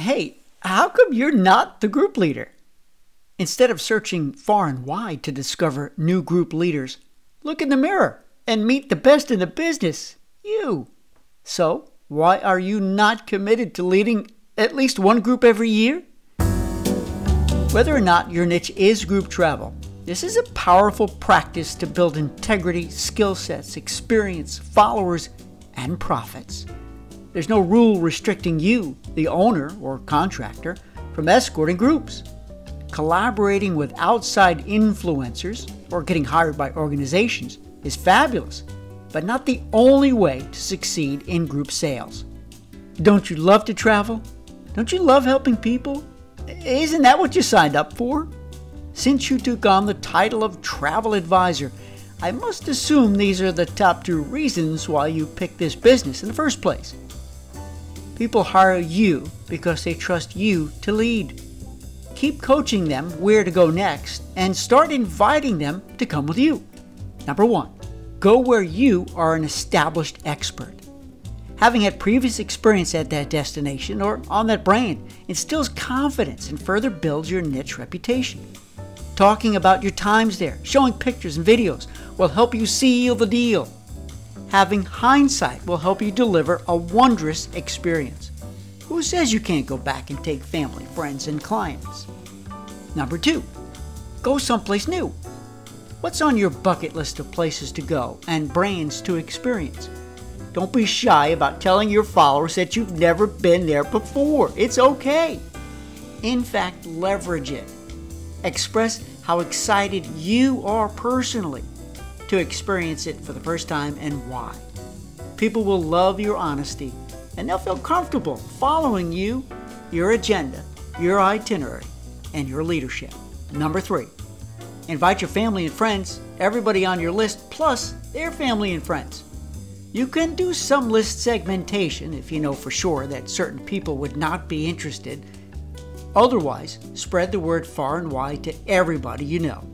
Hey, how come you're not the group leader? Instead of searching far and wide to discover new group leaders, look in the mirror and meet the best in the business you. So, why are you not committed to leading at least one group every year? Whether or not your niche is group travel, this is a powerful practice to build integrity, skill sets, experience, followers, and profits. There's no rule restricting you, the owner or contractor, from escorting groups. Collaborating with outside influencers or getting hired by organizations is fabulous, but not the only way to succeed in group sales. Don't you love to travel? Don't you love helping people? Isn't that what you signed up for? Since you took on the title of travel advisor, I must assume these are the top two reasons why you picked this business in the first place. People hire you because they trust you to lead. Keep coaching them where to go next and start inviting them to come with you. Number one, go where you are an established expert. Having had previous experience at that destination or on that brand instills confidence and further builds your niche reputation. Talking about your times there, showing pictures and videos will help you seal the deal. Having hindsight will help you deliver a wondrous experience. Who says you can't go back and take family, friends, and clients? Number two, go someplace new. What's on your bucket list of places to go and brands to experience? Don't be shy about telling your followers that you've never been there before. It's okay. In fact, leverage it. Express how excited you are personally to experience it for the first time and why. People will love your honesty and they'll feel comfortable following you, your agenda, your itinerary, and your leadership. Number three, invite your family and friends, everybody on your list, plus their family and friends. You can do some list segmentation if you know for sure that certain people would not be interested Otherwise, spread the word far and wide to everybody you know.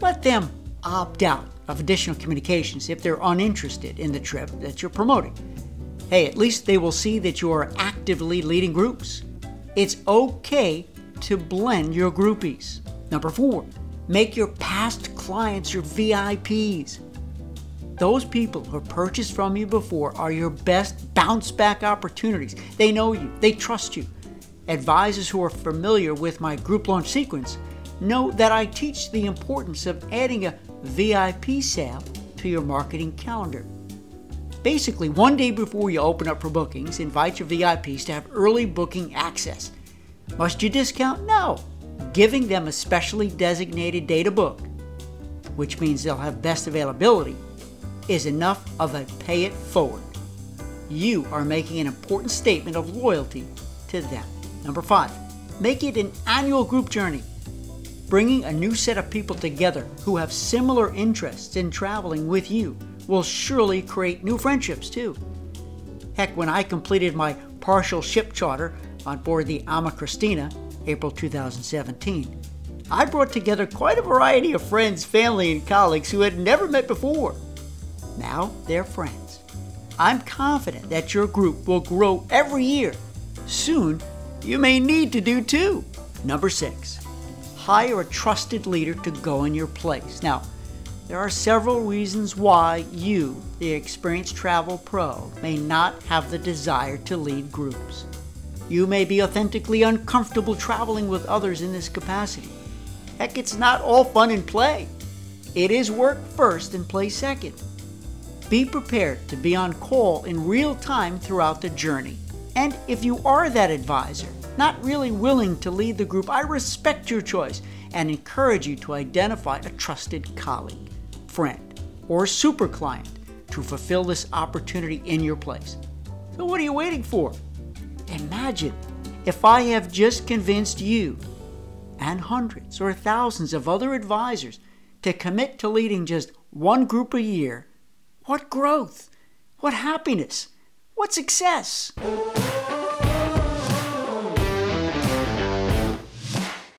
Let them opt out of additional communications if they're uninterested in the trip that you're promoting. Hey, at least they will see that you are actively leading groups. It's okay to blend your groupies. Number four, make your past clients your VIPs. Those people who purchased from you before are your best bounce back opportunities. They know you, they trust you, Advisors who are familiar with my group launch sequence know that I teach the importance of adding a VIP sale to your marketing calendar. Basically, one day before you open up for bookings, invite your VIPs to have early booking access. Must you discount? No. Giving them a specially designated day to book, which means they'll have best availability, is enough of a pay it forward. You are making an important statement of loyalty to them. Number five, make it an annual group journey. Bringing a new set of people together who have similar interests in traveling with you will surely create new friendships too. Heck, when I completed my partial ship charter on board the AmaKristina, April 2017, I brought together quite a variety of friends, family, and colleagues who had never met before. Now they're friends. I'm confident that your group will grow every year. Soon, you may need to do too. Number six, hire a trusted leader to go in your place. Now, there are several reasons why you, the experienced travel pro, may not have the desire to lead groups. You may be authentically uncomfortable traveling with others in this capacity. Heck, it's not all fun and play. It is work first and play second. Be prepared to be on call in real time throughout the journey. And if you are that advisor, not really willing to lead the group, I respect your choice and encourage you to identify a trusted colleague, friend, or super client to fulfill this opportunity in your place. So, what are you waiting for? Imagine if I have just convinced you and hundreds or thousands of other advisors to commit to leading just one group a year. What growth! What happiness! What success!